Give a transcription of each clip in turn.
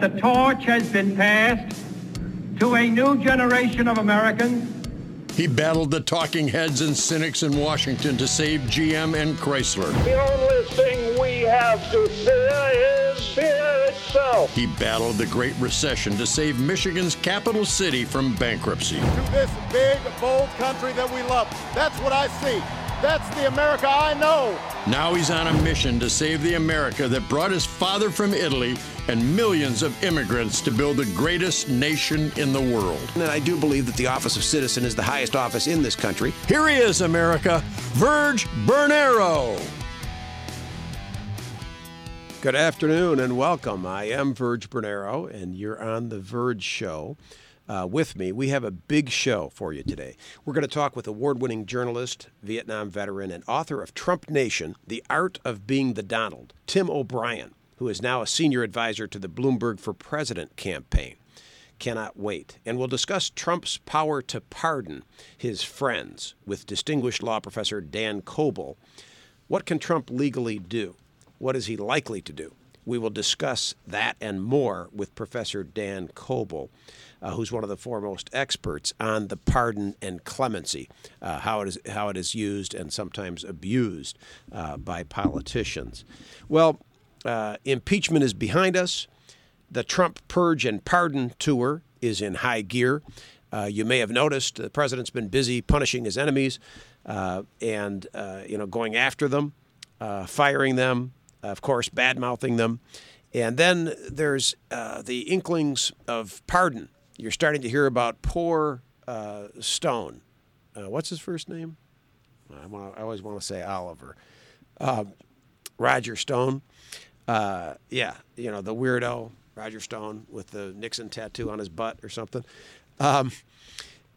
The torch has been passed to a new generation of Americans. He battled the talking heads and cynics in Washington to save GM and Chrysler. The only thing we have to fear is fear itself. He battled the Great Recession to save Michigan's capital city from bankruptcy. To this big, bold country that we love. That's what I see. That's the America I know. Now he's on a mission to save the America that brought his father from Italy and millions of immigrants to build the greatest nation in the world. And I do believe that the office of citizen is the highest office in this country. Here he is, America, Virg Bernero. Good afternoon and welcome. I am Virg Bernero, and you're on The Virg Show. Uh, with me, we have a big show for you today. We're going to talk with award winning journalist, Vietnam veteran, and author of Trump Nation The Art of Being the Donald, Tim O'Brien, who is now a senior advisor to the Bloomberg for President campaign. Cannot wait. And we'll discuss Trump's power to pardon his friends with distinguished law professor Dan Kobil. What can Trump legally do? What is he likely to do? We will discuss that and more with Professor Dan Kobil uh, who's one of the foremost experts on the pardon and clemency, uh, how it is how it is used and sometimes abused uh, by politicians. Well, uh, impeachment is behind us. The Trump purge and pardon tour is in high gear. Uh, you may have noticed the president's been busy punishing his enemies uh, and you know going after them, firing them, of course, bad mouthing them. And then there's uh, the inklings of pardon you're starting to hear about poor uh, Stone. Uh, what's his first name? I, wanna, I, always want to say Oliver. Uh, Roger Stone. Uh, yeah, you know, the weirdo Roger Stone with the Nixon tattoo on his butt or something. Um,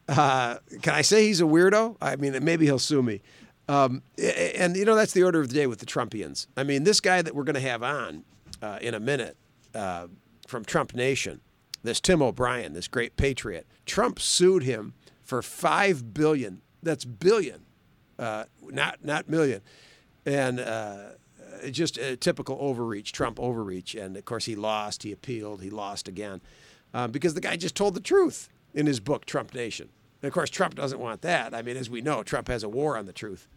uh, can I say he's a weirdo? I mean, maybe he'll sue me. Um, and, you know, that's the order of the day with the Trumpians. I mean, this guy that we're going to have on uh, in a minute from Trump Nation this Tim O'Brien, this great patriot. Trump sued him for five billion. That's billion, uh, not not million, and uh, just a typical overreach. Trump overreach, and of course he lost. He appealed. He lost again um, because the guy just told the truth in his book Trump Nation. And of course Trump doesn't want that. I mean, as we know, Trump has a war on the truth.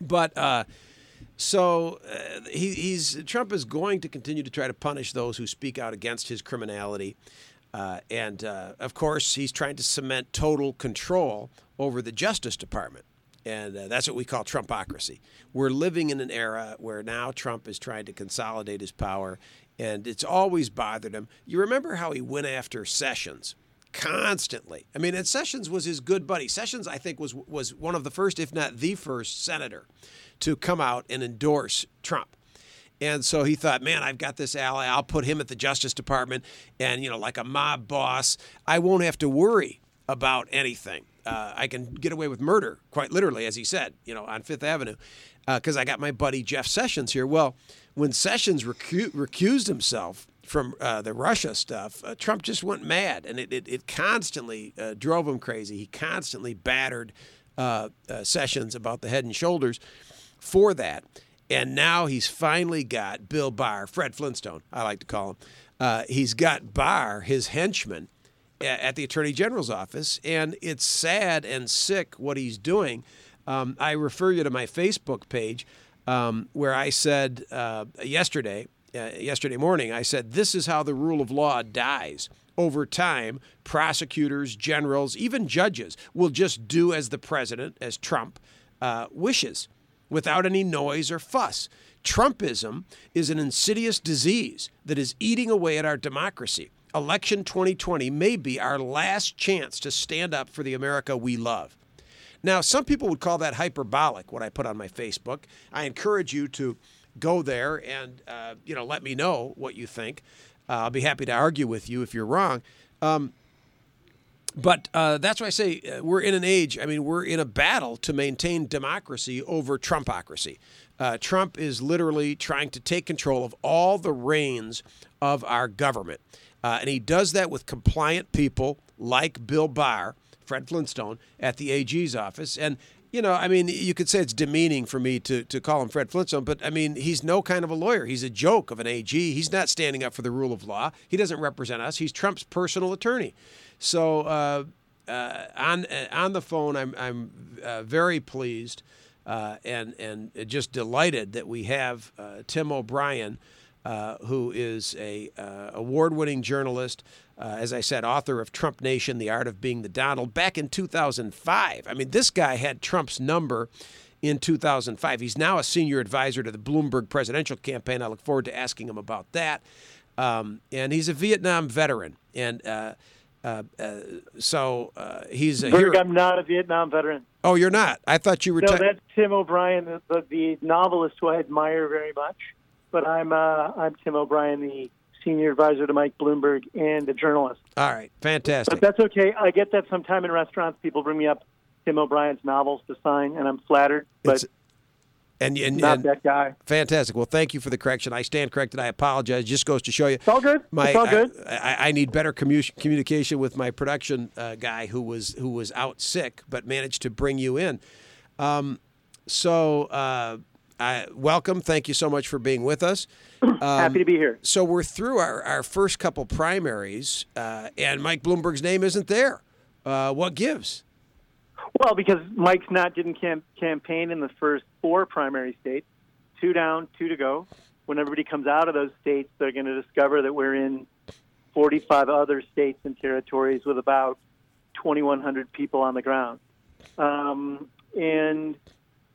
But uh, so uh, he, he's Trump is going to continue to try to punish those who speak out against his criminality. Uh, and uh, of course, he's trying to cement total control over the Justice Department. And uh, that's what we call Trumpocracy. We're living in an era where now Trump is trying to consolidate his power, and it's always bothered him. You remember how he went after Sessions constantly. I mean, and Sessions was his good buddy. Sessions, I think, was was one of the first, if not the first, senator to come out and endorse Trump. And so he thought, man, I've got this ally. I'll put him at the Justice Department. And, you know, like a mob boss, I won't have to worry about anything. Uh, I can get away with murder, quite literally, as he said, you know, on Fifth Avenue, because uh, I got my buddy Jeff Sessions here. Well, when Sessions recu- recused himself from uh, the Russia stuff, uh, Trump just went mad, and it, it, it constantly uh, drove him crazy. He constantly battered uh, Sessions about the head and shoulders for that. And now he's finally got Bill Barr, Fred Flintstone, I like to call him. He's got Barr, his henchman, at the Attorney General's office. And it's sad and sick what he's doing. Um, I refer you to my Facebook page um, where I said uh, yesterday, uh, yesterday morning, I said, This is how the rule of law dies. Over time, prosecutors, generals, even judges will just do as the president, as Trump, uh, wishes without any noise or fuss. Trumpism is an insidious disease that is eating away at our democracy. Election 2020 may be our last chance to stand up for the America we love. Now, some people would call that hyperbolic, what I put on my Facebook. I encourage you to go there and uh, you know let me know what you think. Uh, I'll be happy to argue with you if you're wrong. Um, but uh, that's why I say uh, we're in an age, I mean, we're in a battle to maintain democracy over Trumpocracy. Uh, Trump is literally trying to take control of all the reins of our government. Uh, and he does that with compliant people like Bill Barr, Fred Flintstone, at the AG's office. And you know, I mean, you could say it's demeaning for me to, to call him Fred Flintstone, but I mean, he's no kind of a lawyer. He's a joke of an AG. He's not standing up for the rule of law. He doesn't represent us. He's Trump's personal attorney. So uh, uh, on uh, on the phone, I'm I'm uh, very pleased uh, and and just delighted that we have Tim O'Brien. Uh, who is a uh, award-winning journalist, uh, as I said, author of Trump Nation: The Art of Being the Donald. Back in 2005, I mean, this guy had Trump's number in 2005. He's now a senior advisor to the Bloomberg presidential campaign. I look forward to asking him about that. Um, and he's a Vietnam veteran, and uh, uh, uh, so he's a Berg. I'm not a Vietnam veteran. Oh, you're not. I thought you were. No, ti- that's Tim O'Brien, the, the novelist who I admire very much. But I'm uh, I'm Tim O'Brien, the senior advisor to Mike Bloomberg and a journalist. All right, fantastic. But that's okay. I get that sometime in restaurants, people bring me up Tim O'Brien's novels to sign, and I'm flattered. But It's- and and, not and that guy. fantastic. Well, thank you for the correction. I stand corrected. I apologize. Just goes to show you. It's all good. My, it's all good. I, I, I need better commu- communication with my production uh, guy who was who was out sick, but managed to bring you in. Um, so, uh, I, welcome. Thank you so much for being with us. Happy to be here. So we're through our, our first couple primaries, uh, and Mike Bloomberg's name isn't there. Uh, what gives? Well, because Mike's not didn't cam- campaign in the first four primary states, two down, two to go. When everybody comes out of those states, they're going to discover that we're in 45 other states and territories with about 2,100 people on the ground. Um, and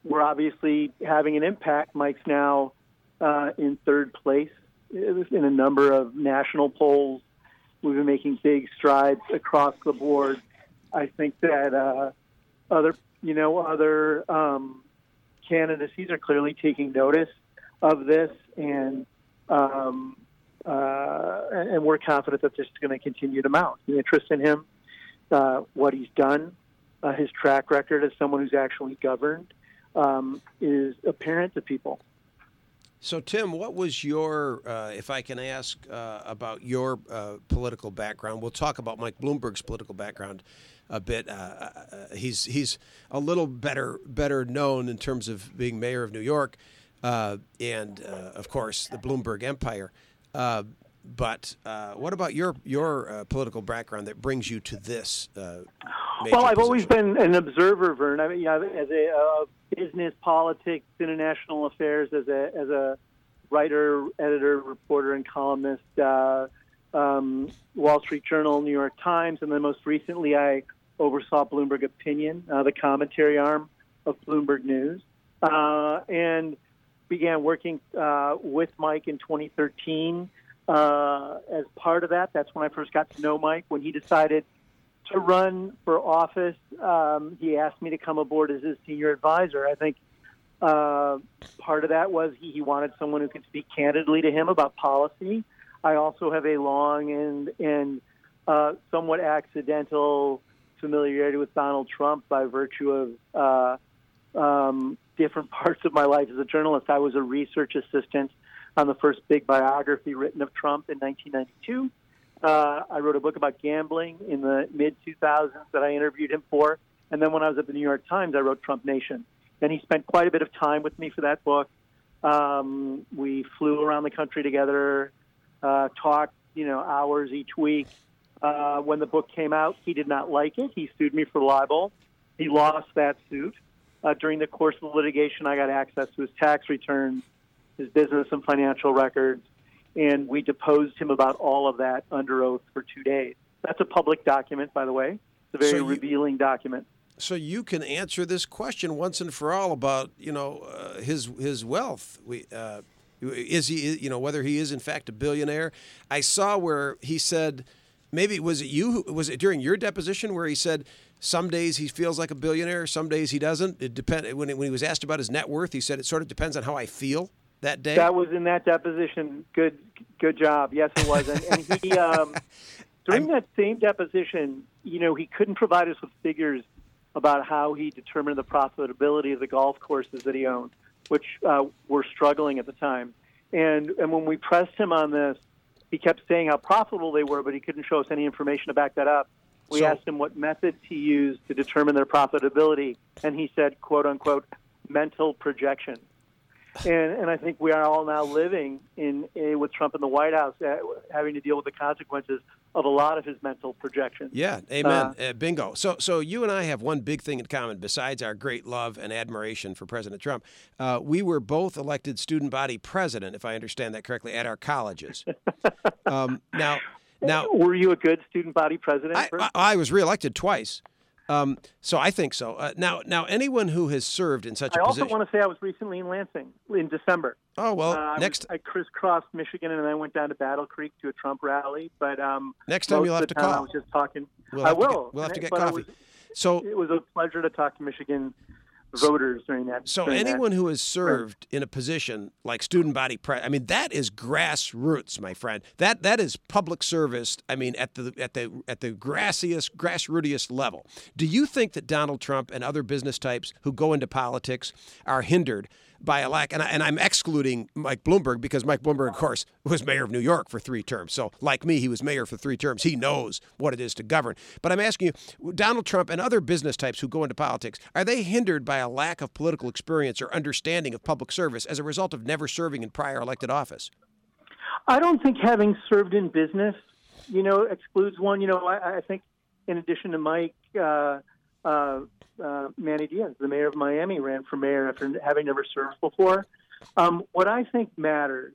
we're obviously having an impact. Mike's now uh, in third place in a number of national polls. We've been making big strides across the board. I think that uh, other, you know, other um, candidacies are clearly taking notice of this, and um, uh, and we're confident that this is going to continue to mount. The interest in him, uh, what he's done, uh, his track record as someone who's actually governed, um, is apparent to people. So, Tim, what was your, uh, if I can ask uh, about your uh, political background? We'll talk about Mike Bloomberg's political background a bit. Uh, uh, he's he's a little better better known in terms of being mayor of New York, uh, and of course the Bloomberg empire. But what about your your political background that brings you to this? well, I've always been an observer, Vern. I mean, you know, as a uh, business, politics, international affairs, as a as a writer, editor, reporter, and columnist. Uh, um, Wall Street Journal, New York Times, and then most recently I oversaw Bloomberg Opinion, uh, the commentary arm of Bloomberg News, uh, and began working uh, with Mike in 2013. Uh, as part of that, that's when I first got to know Mike. When he decided to run for office, um, he asked me to come aboard as his senior advisor. I think uh, part of that was he, he wanted someone who could speak candidly to him about policy. I also have a long and and uh, somewhat accidental familiarity with Donald Trump by virtue of uh, um, different parts of my life as a journalist. I was a research assistant on the first big biography written of Trump in 1992. Uh, I wrote a book about gambling in the mid 2000s that I interviewed him for. And then when I was at the New York Times, I wrote Trump Nation. And he spent quite a bit of time with me for that book. Um, we flew around the country together, uh, talked, you know, hours each week. Uh, when the book came out, he did not like it. He sued me for libel. He lost that suit. Uh, during the course of the litigation, I got access to his tax returns, his business and financial records, and we deposed him about all of that under oath for two days. That's a public document, by the way. It's a very So you- revealing document. so you can answer this question once and for all about you know uh, his his wealth. We uh, is he you know whether he is in fact a billionaire? I saw where he said maybe was it you who- was it during your deposition where he said some days he feels like a billionaire, some days he doesn't. It depend when when he was asked about his net worth, he said it sort of depends on how I feel that day. That was in that deposition. Good, good job. Yes, it was. And, and he, um, during that same deposition, you know, he couldn't provide us with figures about how he determined the profitability of the golf courses that he owned, which uh, were struggling at the time. And and when we pressed him on this, he kept saying how profitable they were, but he couldn't show us any information to back that up. We So- asked him what methods he used to determine their profitability, and he said, "quote unquote," mental projection. And and I think we are all now living in, in with Trump in the White House, uh, having to deal with the consequences of a lot of his mental projections. Yeah, amen. Uh, bingo. So, so you and I have one big thing in common besides our great love and admiration for President Trump. Uh, we were both elected student body president, if I understand that correctly, at our colleges. um, now, now Were you a good student body president? I, I, I was reelected twice. Um, so I think so. Uh, now, now anyone who has served in such I a position. I also want to say I was recently in Lansing in December. oh well, Uh, I was- next I crisscrossed Michigan and then I went down to Battle Creek to a Trump rally. But um, Next time you'll have to time I was just talking. we'll I will. get, we'll have to get it- but I coffee. was- so it was a pleasure to talk to Michigan voters during that. So during that. anyone who has served in a position like student body pre I mean that is grassroots, my friend. That that is public service. I mean at the at the at the grassiest grassrootiest level. Do you think that Donald Trump and other business types who go into politics are hindered by a lack and, I, and I'm excluding Mike Bloomberg because Mike Bloomberg of course was mayor of New York for 3 terms. So like me he was mayor for 3 terms. He knows what it is to govern. But I'm asking you Donald Trump and other business types who go into politics are they hindered by a lack of political experience or understanding of public service as a result of never serving in prior elected office? I don't think having served in business, you know, excludes one. You know, I, I think in addition to Mike, uh, uh, uh, Manny Diaz, the mayor of Miami, ran for mayor after having never served before. Um, what I think matters,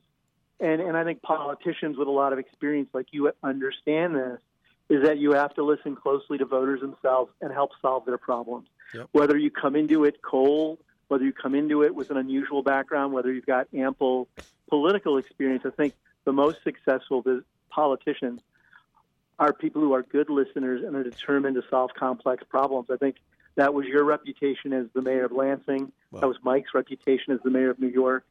and, and I think politicians with a lot of experience like you understand this, is that you have to listen closely to voters themselves and help solve their problems. Yep. Whether you come into it cold, whether you come into it with an unusual background, whether you've got ample political experience, I think the most successful politicians are people who are good listeners and are determined to solve complex problems. I think that was your reputation as the mayor of Lansing. Well- that was Mike's reputation as the mayor of New York.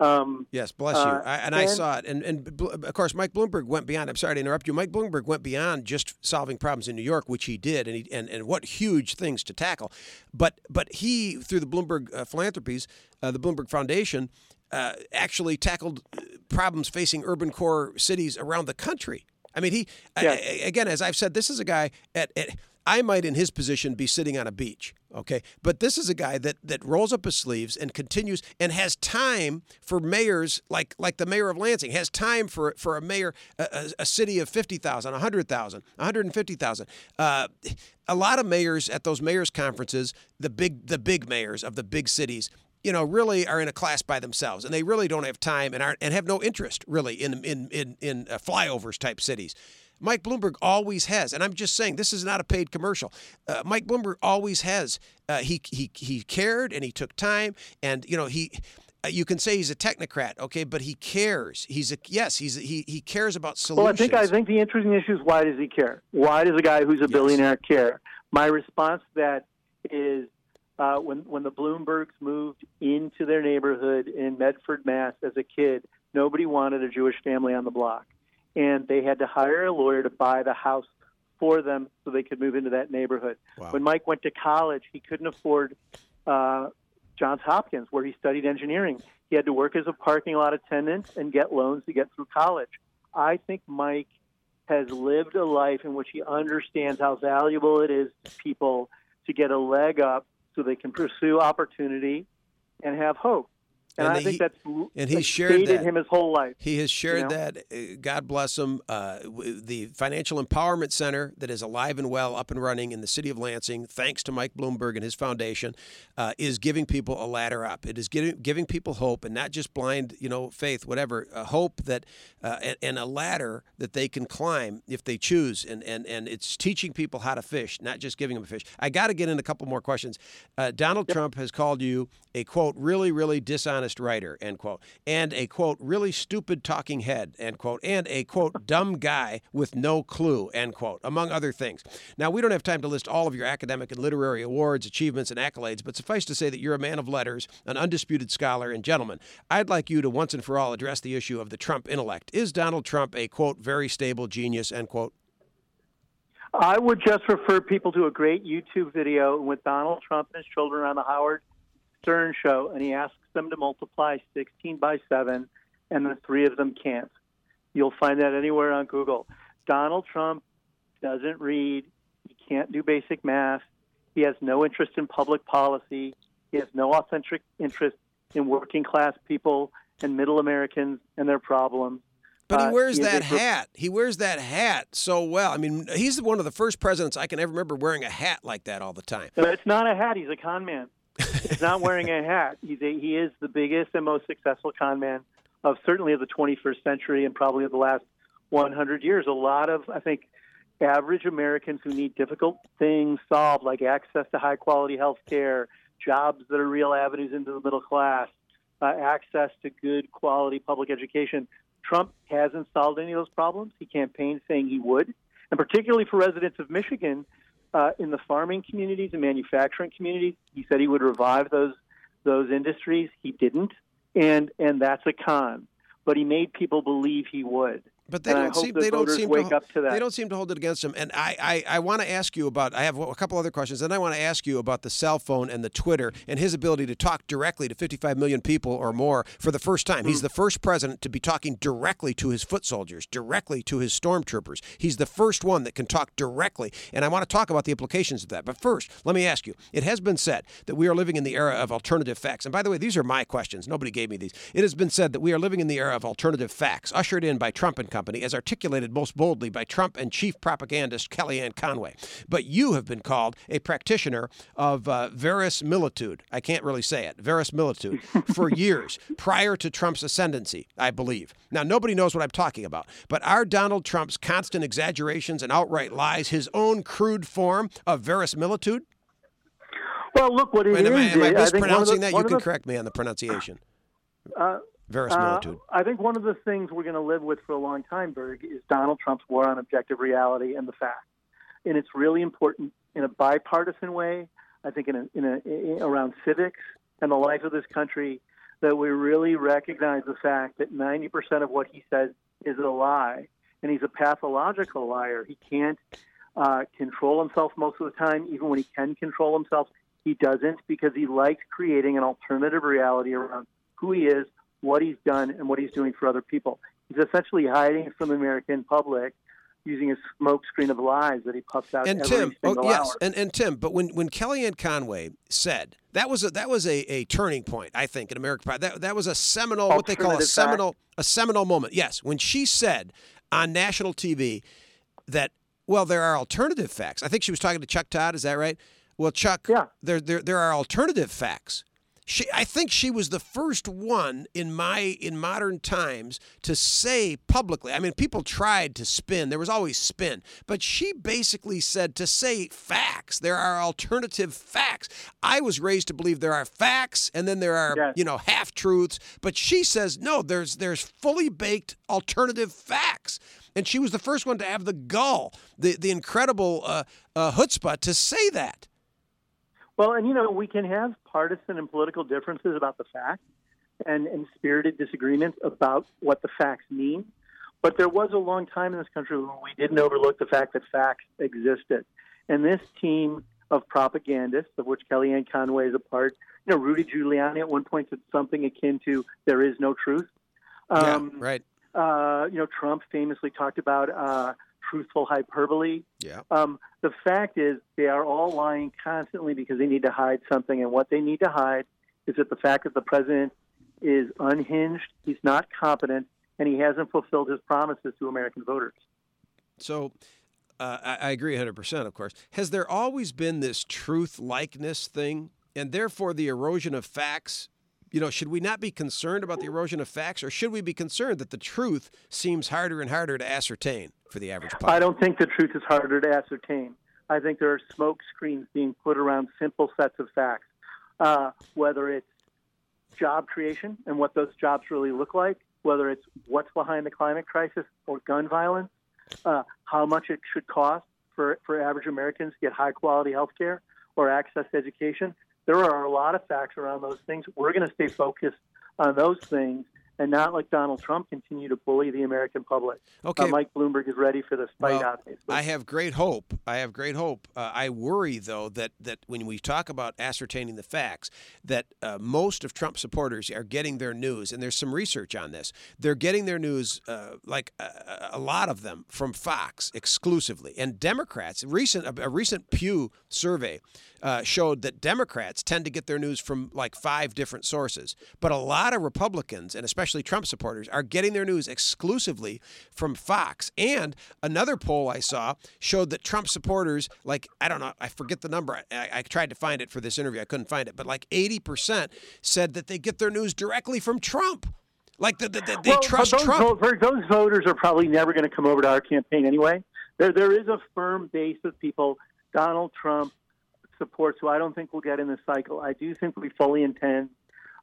Um, Yes, bless you. Uh, I, and I and- saw it. And, and of course, Mike Bloomberg went beyond. I'm sorry to interrupt you. Mike Bloomberg went beyond just solving problems in New York, which he did, and he, and, and what huge things to tackle. But but he, through the Bloomberg uh, philanthropies, uh, the Bloomberg Foundation, uh, actually tackled uh, problems facing urban core cities around the country. I mean, he I- I- again, as I've said, this is a guy at, at I might, in his position, be sitting on a beach. Okay, but this is a guy that that rolls up his sleeves and continues and has time for mayors like like the mayor of Lansing has time for for a mayor a, a, city of 50,000, 100,000, 150,000. Uh, a lot of mayors at those mayors conferences, the big the big mayors of the big cities, you know, really are in a class by themselves, and they really don't have time and aren't and have no interest really in in in in uh, flyovers type cities. Mike Bloomberg always has, and I'm just saying this is not a paid commercial. Uh, Mike Bloomberg always has. Uh, he he he cared and he took time, and you know he. Uh, you can say he's a technocrat, okay, but he cares. He's a yes. He's a, he he cares about solutions. Well, I think I think the interesting issue is why does he care? Why does a guy who's a billionaire care? My response to that is uh, when when the Bloombergs moved into their neighborhood in Medford, Mass, as a kid, nobody wanted a Jewish family on the block, and they had to hire a lawyer to buy the house for them so they could move into that neighborhood. Wow. When Mike went to college, he couldn't afford uh, Johns Hopkins, where he studied engineering. He had to work as a parking lot attendant and get loans to get through college. I think Mike has lived a life in which he understands how valuable it is to people to get a leg up so they can pursue opportunity and have hope. And, And I he- that's and he shared that. him his whole life. He has shared know? that. uh, God bless him. Uh, the Financial Empowerment Center that is alive and well, up and running in the city of Lansing, thanks to Mike Bloomberg and his foundation, uh, is giving people a ladder up. It is giving giving people hope, and not just blind, you know, faith, whatever. A hope that uh, and, and a ladder that they can climb if they choose. And and and it's teaching people how to fish, not just giving them a fish. I got to get in a couple more questions. Uh, Donald Trump has called you a quote really really dishonest writer end quote and a quote really stupid talking head end quote and a quote dumb guy with no clue end quote among other things. Now we don't have time to list all of your academic and literary awards achievements and accolades but suffice to say that you're a man of letters an undisputed scholar and gentleman. I'd like you to once and for all address the issue of the trump intellect. Is donald trump a quote very stable genius end quote? I would just refer people to a great YouTube video with Donald Trump and his children on the Howard Stern show, and he asks them to multiply 16 by 7, and the three of them can't. You'll find that anywhere on Google. Donald Trump doesn't read, He can't do basic math. He has no interest in public policy. He has no authentic interest in working class people and middle Americans and their problems. But he Uh, wears is that hat. He wears that hat so well. I mean, he's one of the first presidents I can ever remember wearing a hat like that all the time. No, it's not a hat. He's a con man. He's not wearing a hat. He's a, he is the biggest and most successful con man of certainly of the 21st century and probably of the last 100 years. A lot of, I think, average Americans who need difficult things solved, like access to high quality health care, jobs that are real avenues into the middle class, uh, access to good quality public education. Trump hasn't solved any of those problems. He campaigned saying he would. And particularly for residents of Michigan, uh, in the farming communities and manufacturing communities, he said he would revive those those industries. He didn't, and and that's a con. But he made people believe he would. But they And don't seem the they don't seem to, up to that. They don't seem to hold it against him. And I I, I want to ask you about. I have a couple other questions. and I want to ask you about the cell phone and the Twitter and his ability to talk directly to 55 million people or more for the first time. Hmm. He's the first president to be talking directly to his foot soldiers, directly to his stormtroopers. He's the first one that can talk directly. And I want to talk about the implications of that. But first, let me ask you. It has been said that we are living in the era of alternative facts. And by the way, these are my questions. Nobody gave me these. It has been said that we are living in the era of alternative facts, ushered in by Trump and company, as articulated most boldly by Trump and chief propagandist Kellyanne Conway. But you have been called a practitioner of uh, verisimilitude. I can't really say it. Verisimilitude for years prior to Trump's ascendancy, I believe. Now nobody knows what I'm talking about, but are Donald Trump's constant exaggerations and outright lies his own crude form of verisimilitude? Well, look what it Wait, am I, am I I think one of mispronouncing the- that? You can the- correct me on the pronunciation. Uh, Verisimilitude. Uh, I think one of the things we're going to live with for a long time, Virg, is Donald Trump's war on objective reality and the facts. And it's really important in a bipartisan way. I think in a, in a in, around civics and the life of this country that we really recognize the fact that 90% of what he says is a lie, and he's a pathological liar. He can't uh, control himself most of the time. Even when he can control himself, he doesn't because he likes creating an alternative reality around who he is, what he's done, and what he's doing for other people. He's essentially hiding from the American public using a smokescreen of lies that he puffs out and Tim, oh yes, hour. and, and Tim, but when when Kellyanne Conway said that was a that was a, a turning point, I think, in American That that was a seminal, what they call a seminal a seminal moment. Yes, when she said on national TV that well, there are alternative facts. I think she was talking to Chuck Todd. Is that right? Well, Chuck, Yeah. there there there are alternative facts. She, I think she was the first one in my in modern times to say publicly. I mean, people tried to spin. There was always spin, but she basically said to say facts. There are alternative facts. I was raised to believe there are facts, and then there are Yes. you know half truths. But she says no. There's there's fully baked alternative facts, and she was the first one to have the gall, the the incredible uh, uh, chutzpah to say that. Well, and you know, we can have partisan and political differences about the facts and, and spirited disagreements about what the facts mean. But there was a long time in this country when we didn't overlook the fact that facts existed. And this team of propagandists, of which Kellyanne Conway is a part, you know, Rudy Giuliani at one point said something akin to "there is no truth." Um, yeah, right. uh, you know, Trump famously talked about uh, truthful hyperbole. Yeah. Um, the fact is, they are all lying constantly because they need to hide something, and what they need to hide is that the fact that the president is unhinged, he's not competent, and he hasn't fulfilled his promises to American voters. So uh, I, I agree 100%, of course. Has there always been this truth likeness thing, and therefore the erosion of facts? You know, should we not be concerned about the erosion of facts, or should we be concerned that the truth seems harder and harder to ascertain for the average public? I don't think the truth is harder to ascertain. I think there are smoke screens being put around simple sets of facts, uh, whether it's job creation and what those jobs really look like, whether it's what's behind the climate crisis or gun violence, uh, how much it should cost for, for average Americans to get high quality health care or access to education. There are a lot of facts around those things. We're going to stay focused on those things and not like Donald Trump continue to bully the American public. Okay. Uh, Mike Bloomberg is ready for this fight, Well, obviously. I have great hope. I have great hope. Uh, I worry, though, that, that when we talk about ascertaining the facts, that uh, most of Trump supporters are getting their news, and there's some research on this. They're getting their news, uh, like a, a lot of them, from Fox exclusively. And Democrats, recent a, a recent Pew survey uh, showed that Democrats tend to get their news from like five different sources, but a lot of Republicans and especially Trump supporters are getting their news exclusively from Fox. And another poll I saw showed that Trump supporters, like I don't know, I forget the number. I, I tried to find it for this interview, I couldn't find it, but like eighty percent said that they get their news directly from Trump. Like the, the, the- they well, trust those, Trump. vo- those voters are probably never going to come over to our campaign anyway. There, there is a firm base of people Donald Trump supports who I don't think will get in this cycle. I do think we fully intend,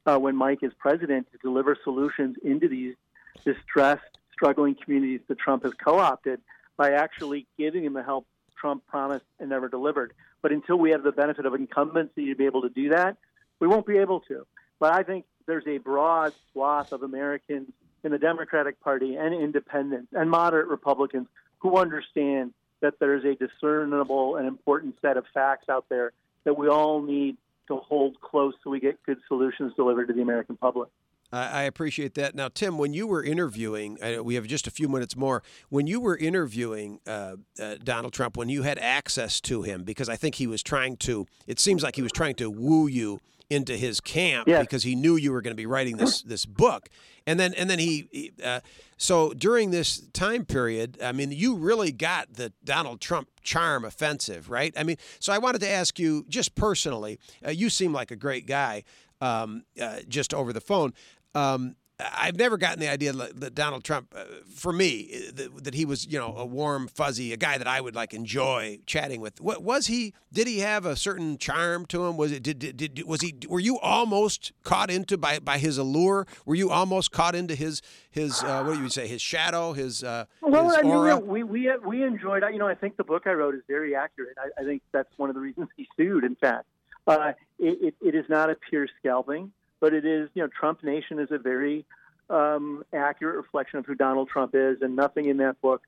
uh, when Mike is president, to deliver solutions into these distressed, struggling communities that Trump has co-opted by actually giving him the help Trump promised and never delivered. But until we have the benefit of incumbency to be able to do that, we won't be able to. But I think there's a broad swath of Americans in the Democratic Party and independents and moderate Republicans who understand that there's a discernible and important set of facts out there that we all need to hold close so we get good solutions delivered to the American public. I appreciate that. Now, Tim, when you were interviewing, we have just a few minutes more. When you were interviewing uh, uh, Donald Trump, when you had access to him, because I think he was trying to, it seems like he was trying to woo you into his camp Yes. because he knew you were going to be writing this this book, and then and then he, he, uh, so during this time period, I mean, you really got the Donald Trump charm offensive, right? I mean, so I wanted to ask you just personally. Uh, you seem like a great guy, um, uh, just over the phone. Um, I've never gotten the idea that Donald Trump, uh, for me, uh, that, that he was, you know, a warm, fuzzy, a guy that I would like enjoy chatting with. What was he? Did he have a certain charm to him? Was it? Did, did, did was he? Were you almost caught into by by his allure? Were you almost caught into his his uh, what do you say? His shadow? His uh, Well, his I mean, we we we enjoyed. You know, I think the book I wrote is very accurate. I, I think that's one of the reasons he sued. In fact, uh, it, it, it is not a pure scalping, but it is. You know, Trump Nation is a very um, accurate reflection of who Donald Trump is, and nothing in that book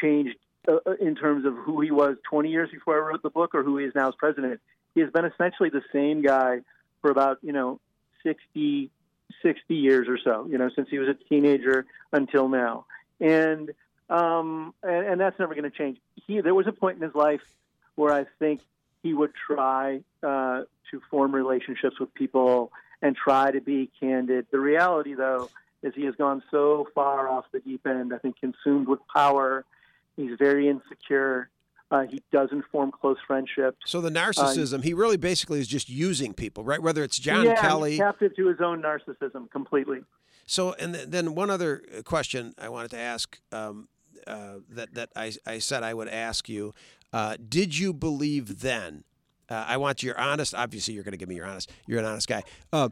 changed uh, uh, in terms of who he was 20 years before I wrote the book or who he is now as president. He has been essentially the same guy for about you know 60, 60 years or so. You know, since he was a teenager until now, and um, and, and that's never going to change. He there was a point in his life where I think he would try uh, to form relationships with people and try to be candid. The reality, though, is he has gone so far off the deep end. I think consumed with power. He's very insecure. Uh, he doesn't form close friendships. so the narcissism, he really basically is just using people, right? Whether it's John yeah, Kelly, he's captive to his own narcissism completely. So, and th- then one other question I wanted to ask um, uh, that that I, I said I would ask you: uh, Did you believe then? Uh, I want your honest. Obviously, you're going to give me your honest. You're an honest guy. Uh,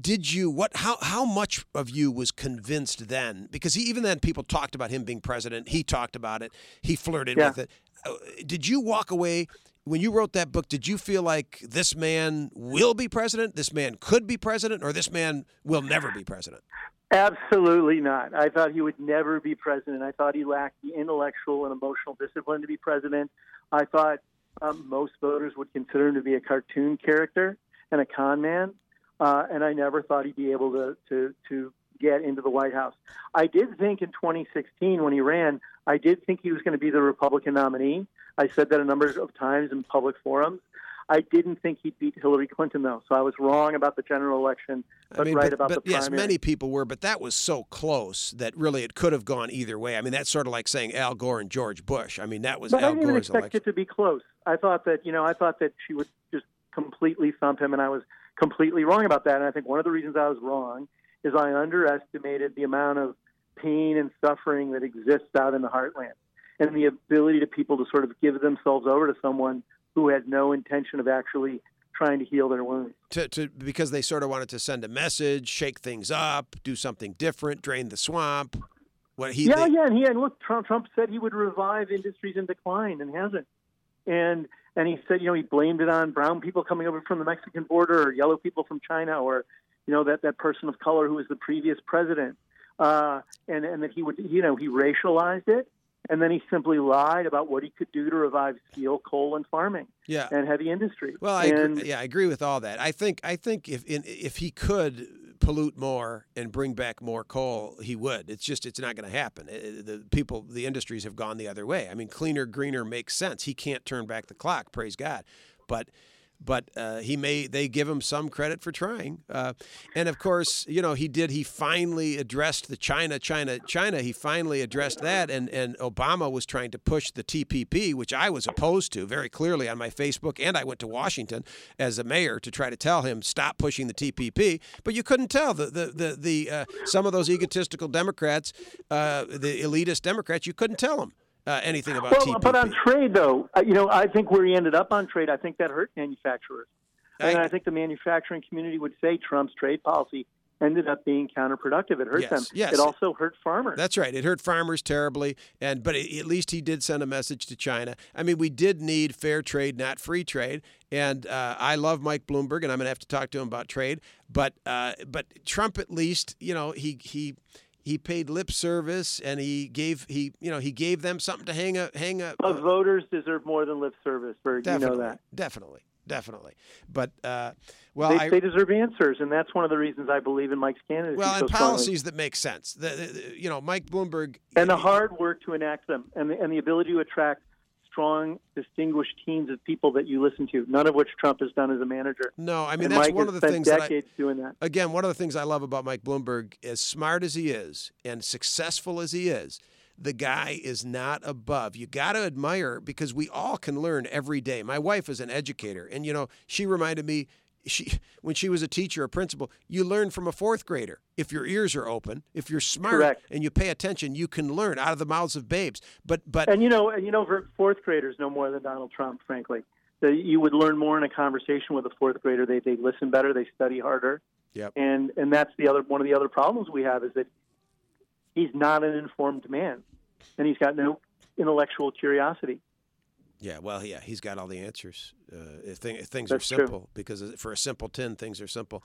did you what? How how much of you was convinced then? Because he, even then, people talked about him being president. He talked about it. He flirted Yeah. with it. Uh, did you walk away? When you wrote that book, did you feel like this man will be president, this man could be president, or this man will never be president? Absolutely not. I thought he would never be president. I thought he lacked the intellectual and emotional discipline to be president. I thought um, most voters would consider him to be a cartoon character and a con man. Uh, and I never thought he'd be able to, to, to get into the White House. I did think in 2016 when he ran, I did think he was going to be the Republican nominee. I said that a number of times in public forums. I didn't think he'd beat Hillary Clinton, though. So I was wrong about the general election, but I mean, right but, about but the yes, primary. many people were, but that was so close that really it could have gone either way. I mean, that's sort of like saying Al Gore and George Bush. I mean, that was But I Al didn't Gore's expect election. it to be close. I thought that you know I thought that she would just completely thump him, and I was completely wrong about that. And I think one of the reasons I was wrong is I underestimated the amount of pain and suffering that exists out in the heartland, and the ability to people to sort of give themselves over to someone who had no intention of actually trying to heal their wounds. To, to because they sort of wanted to send a message, shake things up, do something different, drain the swamp. What he yeah, they- yeah, and he and look, Trump, Trump said he would revive industries in decline and hasn't. And and he said, you know, he blamed it on brown people coming over from the Mexican border or yellow people from China or you know, that, that person of color who was the previous president, uh, and, and that he would, you know, he racialized it. And then he simply lied about what he could do to revive steel, coal, and farming, Yeah. and heavy industry. Well, I and, agree, yeah, I agree with all that. I think I think if in, if he could pollute more and bring back more coal, he would. It's just it's not going to happen. Uh, The people, the industries have gone the other way. I mean, cleaner, greener makes sense. He can't turn back the clock. Praise God, but. But uh, he may they give him some credit for trying, uh, and of course you know he did. He finally addressed the China, China, China. He finally addressed that, and and Obama was trying to push the TPP, which I was opposed to very clearly on my Facebook, and I went to Washington as a mayor to try to tell him stop pushing the TPP. But you couldn't tell the the the, the uh, some of those egotistical Democrats, uh, the elitist Democrats, you couldn't tell them uh, anything about well, TPP. but on trade, though, uh, you know, I think where he ended up on trade, I think that hurt manufacturers. And I- I, think the manufacturing community would say Trump's trade policy ended up being counterproductive. It hurt Yes, them. yes. It also hurt farmers. That's right. It hurt farmers terribly, and but at least he did send a message to China. I mean, we did need fair trade, not free trade. And uh, I love Mike Bloomberg, and I'm going to have to talk to him about trade. But uh, but Trump, at least, you know, he he. He paid lip service, and he gave he you know he gave them something to hang a hang a. But voters deserve more than lip service, Virg. You know that. definitely, definitely. But uh, well, They, I, they deserve answers, and that's one of the reasons I believe in Mike's candidacy well, so and strongly. policies that make sense. The- the- you know, Mike Bloomberg and the hard work to enact them, and the, and the ability to attract strong, distinguished teams of people that you listen to. None of which Trump has done as a manager. No, I mean and that's Mike one of the things that I, decades doing that. again, one of the things I love about Mike Bloomberg, as smart as he is and successful as he is, the guy is not above. You got to admire because we all can learn every day. My wife is an educator, and you know, she reminded me she when she was a teacher, a principal, you learn from a fourth grader. If your ears are open, if you're smart Correct. and you pay attention, you can learn out of the mouths of babes. But but And you know, and you know, fourth graders know more than Donald Trump. Frankly, The- you would learn more in a conversation with a fourth grader. They they listen better. They study harder. Yep. And and that's the other one of the other problems we have is that he's not an informed man, and he's got no intellectual curiosity. Yeah, well, yeah, he's got all the answers. Uh, if, thing, if things are That's true. simple, because for a simple ten, things are simple.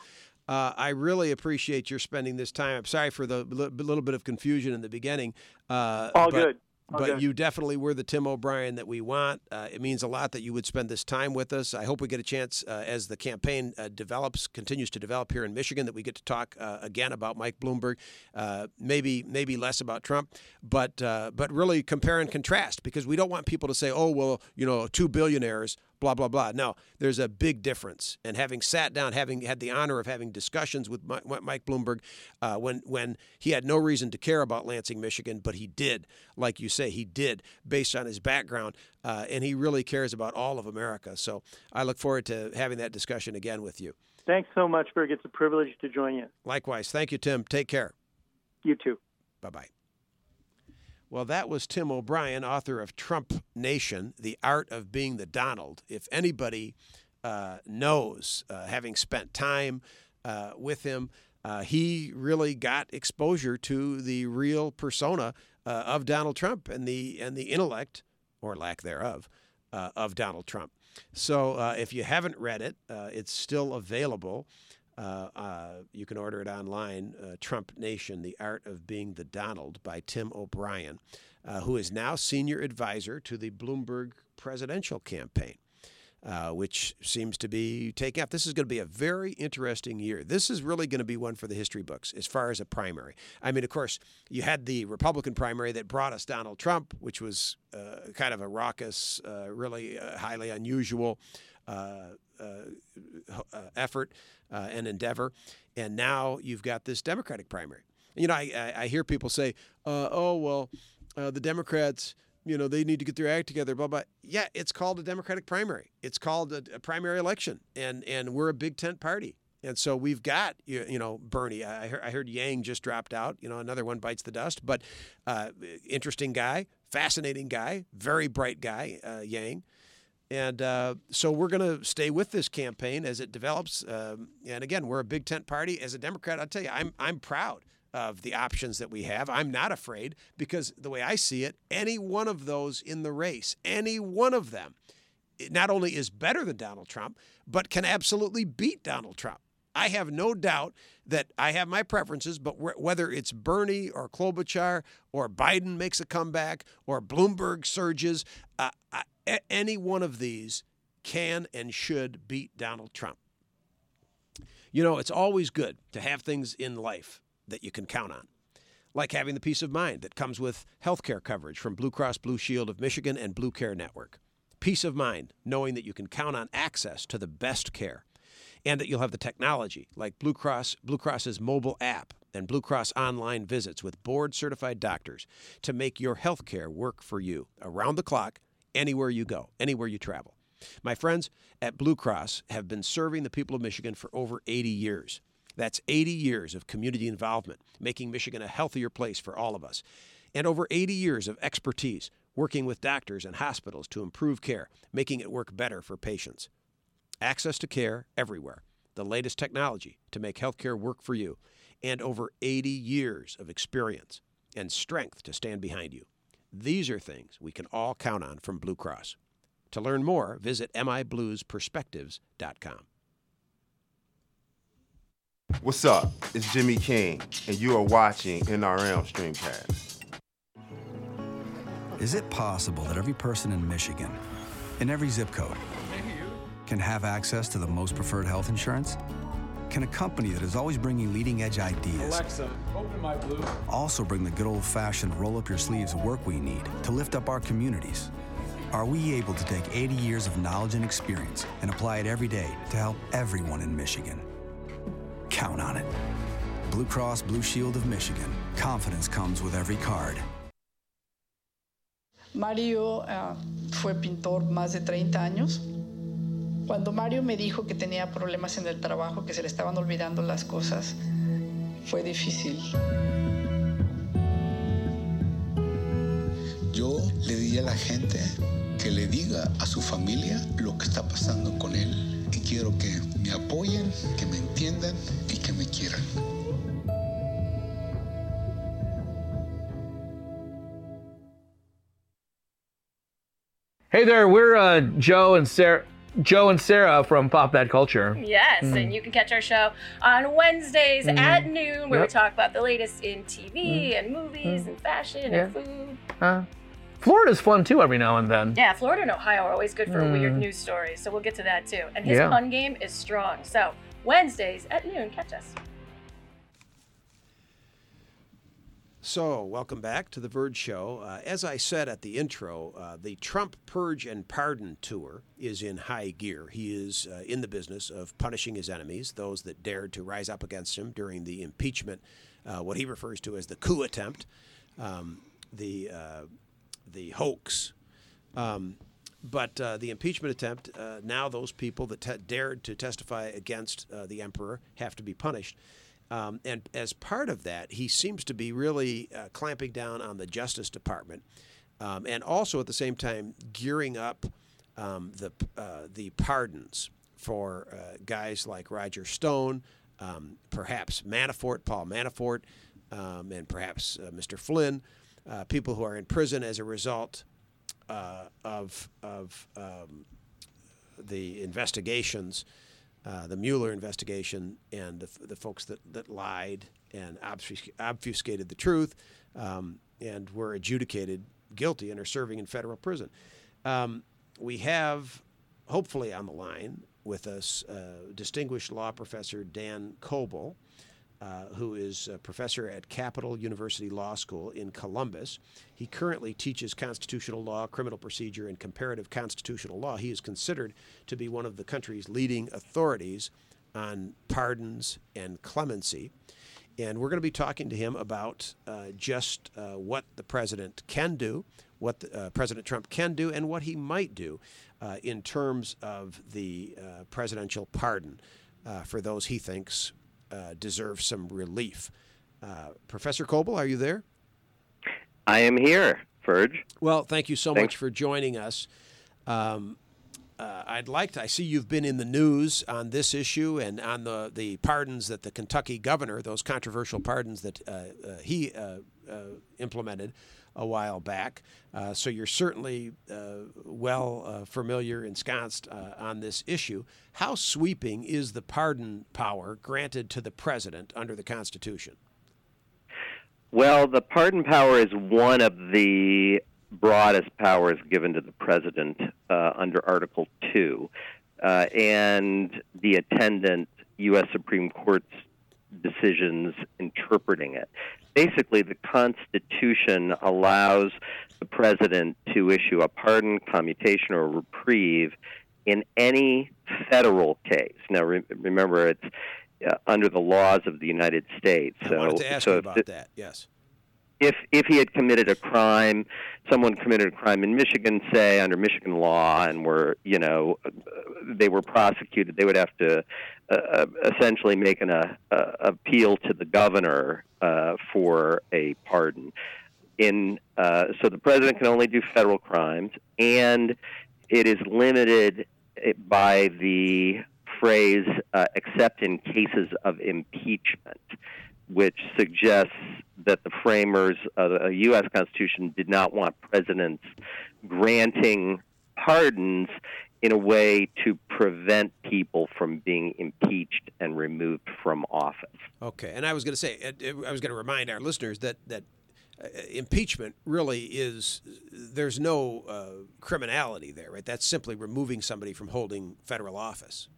Uh, I really appreciate your spending this time. I'm sorry for the li- little bit of confusion in the beginning. Uh, All good. All but you definitely were the Tim O'Brien that we want. Uh, it means a lot that you would spend this time with us. I hope we get a chance uh, as the campaign uh, develops, continues to develop here in Michigan, that we get to talk uh, again about Mike Bloomberg. Uh, maybe maybe less about Trump, but uh, but really compare and contrast because we don't want people to say, oh well, you know, two billionaires blah blah blah. No, there's a big difference. And having sat down, having had the honor of having discussions with Mike Bloomberg, uh, when when he had no reason to care about Lansing, Michigan, but he did, like you say, he did based on his background, uh, and he really cares about all of America. So I look forward to having that discussion again with you. Thanks so much, Virg. It's a privilege to join you. Likewise, thank you, Tim. Take care. You too. Bye bye. Well, that was Tim O'Brien, author of Trump Nation The Art of Being the Donald. If anybody uh, knows, uh, having spent time uh, with him, uh, he really got exposure to the real persona uh, of Donald Trump and the and the intellect or lack thereof uh, of Donald Trump. So if you haven't read it, it's still available. Uh, uh, you can order it online. Uh, Trump Nation: The Art of Being the Donald by Tim O'Brien, uh, who is now senior advisor to the Bloomberg presidential campaign. Uh, which seems to be taking off. This is going to be a very interesting year. This is really going to be one for the history books as far as a primary. I mean, of course, you had the Republican primary that brought us Donald Trump, which was kind of a raucous, really highly unusual effort uh, and endeavor. And now you've got this Democratic primary. You know, I, I, hear people say, uh, oh, well, uh, the Democrats you know they need to get their act together blah blah. Yeah it's called a democratic primary. It's called a, a primary election and and we're a big tent party. And so we've got you, know bernie. I heard, I heard yang just dropped out. You know another one bites the dust. But uh, interesting guy fascinating guy very bright guy uh, yang and uh, so we're going to stay with this campaign as it develops. Um, and again, we're a big tent party. As a Democrat, I'll tell you, I'm, I'm proud of the options that we have. I'm not afraid because the way I see it, any one of those in the race, any one of them, not only is better than Donald Trump, but can absolutely beat Donald Trump. I have no doubt that I have my preferences, but whether it's Bernie or Klobuchar or Biden makes a comeback or Bloomberg surges, uh, I, any one of these can and should beat Donald Trump. You know, it's always good to have things in life that you can count on, like having the peace of mind that comes with health care coverage from Blue Cross Blue Shield of Michigan and Blue Care Network. Peace of mind knowing that you can count on access to the best care and that you'll have the technology like Blue Cross Blue Cross's mobile app and Blue Cross online visits with board certified doctors to make your health care work for you around the clock anywhere you go, anywhere you travel. My friends at Blue Cross have been serving the people of Michigan for over 80 years. That's 80 years of community involvement, making Michigan a healthier place for all of us. And over 80 years of expertise working with doctors and hospitals to improve care, making it work better for patients. Access to care everywhere, the latest technology to make healthcare work for you, and over 80 years of experience and strength to stand behind you. These are things we can all count on from Blue Cross. To learn more, visit mibluesperspectives.com. What's up? It's Jimmy King, and you are watching NRM Streamcast. Is it possible that every person in Michigan, in every zip code, can have access to the most preferred health insurance? Can a company that is always bringing leading edge ideas Alexa, open my blue. also bring the good old fashioned roll up your sleeves work we need to lift up our communities? Are we able to take 80 years of knowledge and experience and apply it every day to help everyone in Michigan? Count on it. Blue Cross Blue Shield of Michigan. Confidence comes with every card. Mario uh, fue pintor más de 30 años. Cuando Mario me dijo que tenía problemas en el trabajo, que se le estaban olvidando las cosas, fue difícil. Yo le diría a la gente que le diga a su familia lo que está pasando con él. Y quiero que me apoyen, que me entiendan y que me quieran. Hey there, we're uh, Joe and Sarah. Joe and Sarah from Pop That Culture. Yes, Mm. and you can catch our show on Wednesdays Mhm. at noon, where Yep. we talk about the latest in TV Mm. and movies Mm. and fashion Yeah. and food. Uh, Florida's fun too every now and then. Yeah, Florida and Ohio are always good for Mm. weird news stories, so we'll get to that too. And his Yeah. pun game is strong. So Wednesdays at noon, catch us. So, welcome back to the Virg Show. Uh, as I said at the intro, uh, the Trump Purge and Pardon Tour is in high gear. He is uh, in the business of punishing his enemies, those that dared to rise up against him during the impeachment, uh, what he refers to as the coup attempt, um, the, uh, the hoax. Um, but uh, the impeachment attempt, now those people that dared to testify against the emperor have to be punished. Um, and as part of that, he seems to be really uh, clamping down on the Justice Department, um, and also at the same time gearing up um, the uh, the pardons for uh, guys like Roger Stone, um, perhaps Manafort, Paul Manafort, um, and perhaps uh, Mr. Flynn, uh, people who are in prison as a result uh, of of um, the investigations uh, the Mueller investigation and the, the folks that, that lied and obfusc- obfuscated the truth um, and were adjudicated guilty and are serving in federal prison. Um, we have, hopefully, on the line with us, uh, distinguished law professor Dan Kobil. Uh, who is a professor at Capital University Law School in Columbus. He currently teaches constitutional law, criminal procedure, and comparative constitutional law. He is considered to be one of the country's leading authorities on pardons and clemency. And we're going to be talking to him about uh, just uh, what the president can do, what the, uh, President Trump can do, and what he might do uh, in terms of the presidential pardon for those he thinks uh, deserve some relief. Uh, Professor Kobil, are you there? I am here, Virg. Well, thank you so Thanks. much for joining us. Um, uh, I'd like to. I see you've been in the news on this issue and on the, the pardons that the Kentucky governor, those controversial pardons that uh, uh, he uh, uh, implemented a while back. Uh, so you're certainly well familiar, ensconced on this issue. How sweeping is the pardon power granted to the president under the Constitution? Well, the pardon power is one of the broadest powers given to the president uh, under Article 2. Uh, and the attendant U.S. Supreme Court's decisions interpreting it. Basically, the Constitution allows the president to issue a pardon, commutation, or reprieve in any federal case. Now, re- remember, it's uh, under the laws of the United States. I so, wanted to ask so you about the- that. Yes. If if he had committed a crime, someone committed a crime in Michigan, say under Michigan law, and were you know they were prosecuted, they would have to uh, uh, essentially make an uh, uh, appeal to the governor uh, for a pardon. In uh, so the president can only do federal crimes, and it is limited by the phrase "except in cases of impeachment." Which suggests that the framers of the U.S. Constitution did not want presidents granting pardons in a way to prevent people from being impeached and removed from office. Okay, and I was going to say, uh, uh, I was going to remind our listeners that that uh, impeachment really is there's no uh, criminality there, right? That's simply removing somebody from holding federal office.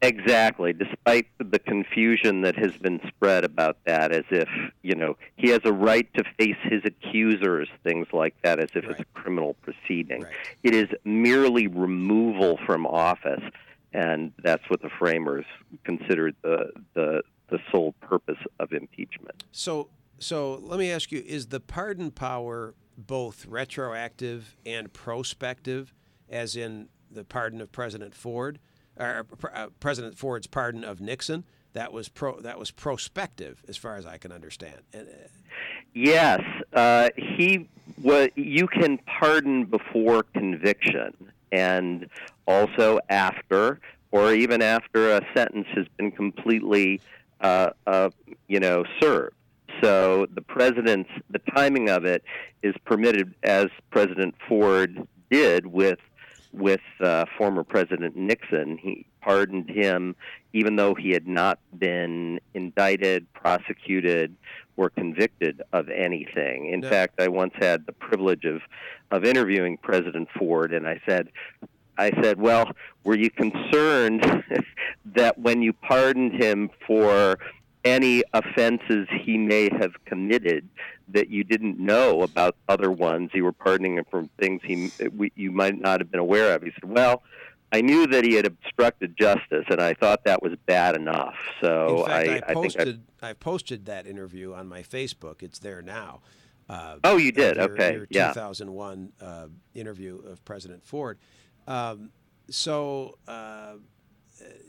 Exactly, despite the confusion that has been spread about that, as if, you know, he has a right to face his accusers, things like that, as if it's a criminal proceeding. It is merely removal from office, and that's what the framers considered the, the, the sole purpose of impeachment. So, so let me ask you: Is the pardon power both retroactive and prospective, as in the pardon of President Ford, or uh, President Ford's pardon of Nixon? That was pro. That was prospective, as far as I can understand. And, uh, Yes, uh, he was. You can pardon before conviction, and also after, or even after a sentence has been completely, uh, uh, you know, served. So the president's the timing of it is permitted, as President Ford did with with uh, former President Nixon. He pardoned him even though he had not been indicted, prosecuted, or convicted of anything. In fact, I once had the privilege of, of interviewing President Ford, and I said, I said, well, were you concerned that when you pardoned him for any offenses he may have committed that you didn't know about other ones. You were pardoning him from things he you might not have been aware of. He said, "Well, I knew that he had obstructed justice, and I thought that was bad enough." So fact, I, I, think I posted I, posted that interview on my Facebook. It's there now. Uh, Oh, you did? Your, Okay, Your yeah. 2001 uh, interview of President Ford. Um, so uh,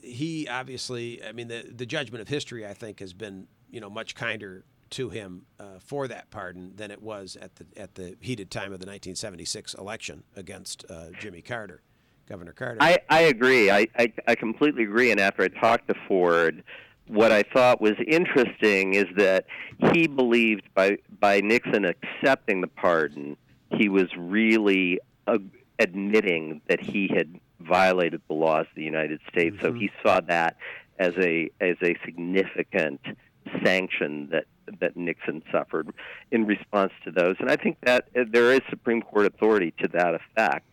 he obviously, I mean, the the judgment of history, I think, has been you know much kinder to him uh, for that pardon than it was at the at the heated time of the 1976 election against uh, Jimmy Carter, Governor Carter. I, I agree. I, I, I completely agree. And after I talked to Ford, what I thought was interesting is that he believed by by Nixon accepting the pardon, he was really uh, admitting that he had violated the laws of the United States. So he saw that as a as a significant sanction that that Nixon suffered in response to those. And I think that uh, there is Supreme Court authority to that effect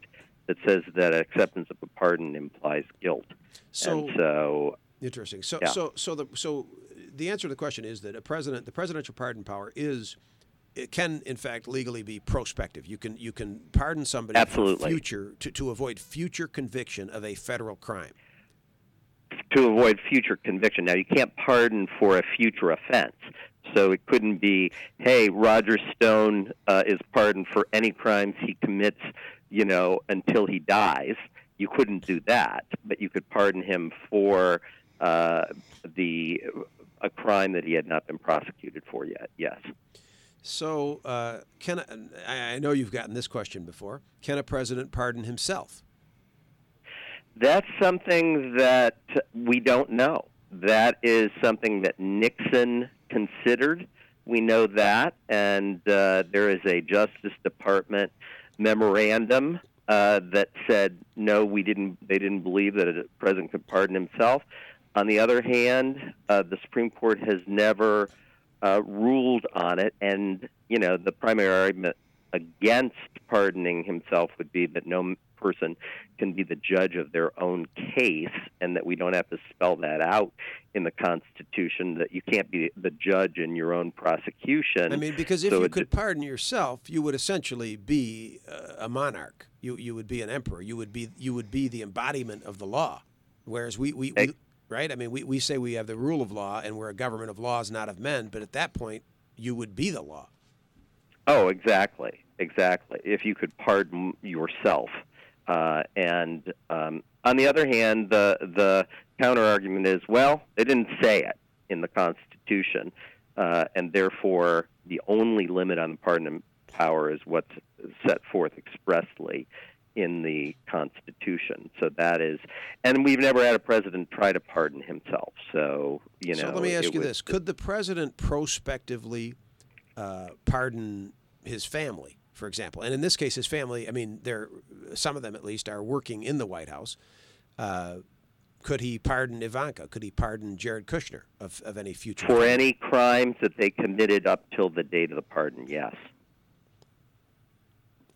that says that acceptance of a pardon implies guilt. So- so Interesting. So, Yeah. so, so the so the answer to the question is that a president, the presidential pardon power is, it can in fact legally be prospective. You can you can pardon somebody Absolutely. future to, to avoid future conviction of a federal crime. to avoid future conviction. Now, you can't pardon for a future offense. So it couldn't be, hey, Roger Stone uh, is pardoned for any crimes he commits, you know, until he dies. You couldn't do that, but you could pardon him for uh, the a crime that he had not been prosecuted for yet. Yes. So, uh, can I, I know you've gotten this question before? Can a president pardon himself? That's something that we don't know. That is something that Nixon considered we know that, and uh, there is a Justice Department memorandum uh, that said no, we didn't. They didn't believe that a president could pardon himself. On the other hand, uh, the Supreme Court has never uh, ruled on it, and you know the primary argument against pardoning himself would be that no person can be the judge of their own case and that we don't have to spell that out in the Constitution, that you can't be the judge in your own prosecution. I mean, because if So you could pardon yourself, you would essentially be uh, a monarch. You you would be an emperor. You would be you would be the embodiment of the law. Whereas we, we, we right? I mean, we, we say we have the rule of law and we're a government of laws, not of men. But at that point, you would be the law. Oh, exactly, exactly. If you could pardon yourself, uh, and um, on the other hand, the the counter argument is, well, they didn't say it in the Constitution, uh, and therefore the only limit on the pardon power is what's set forth expressly in the Constitution. So that is, and we've never had a president try to pardon himself. So you know. so let me ask you was- this: Could the president prospectively uh, pardon his family, for example? And in this case, his family. I mean, they're some of them at least are working in the White House. Uh, could he pardon Ivanka? Could he pardon Jared Kushner of, of any future? For any crimes that they committed up till the date of the pardon, yes.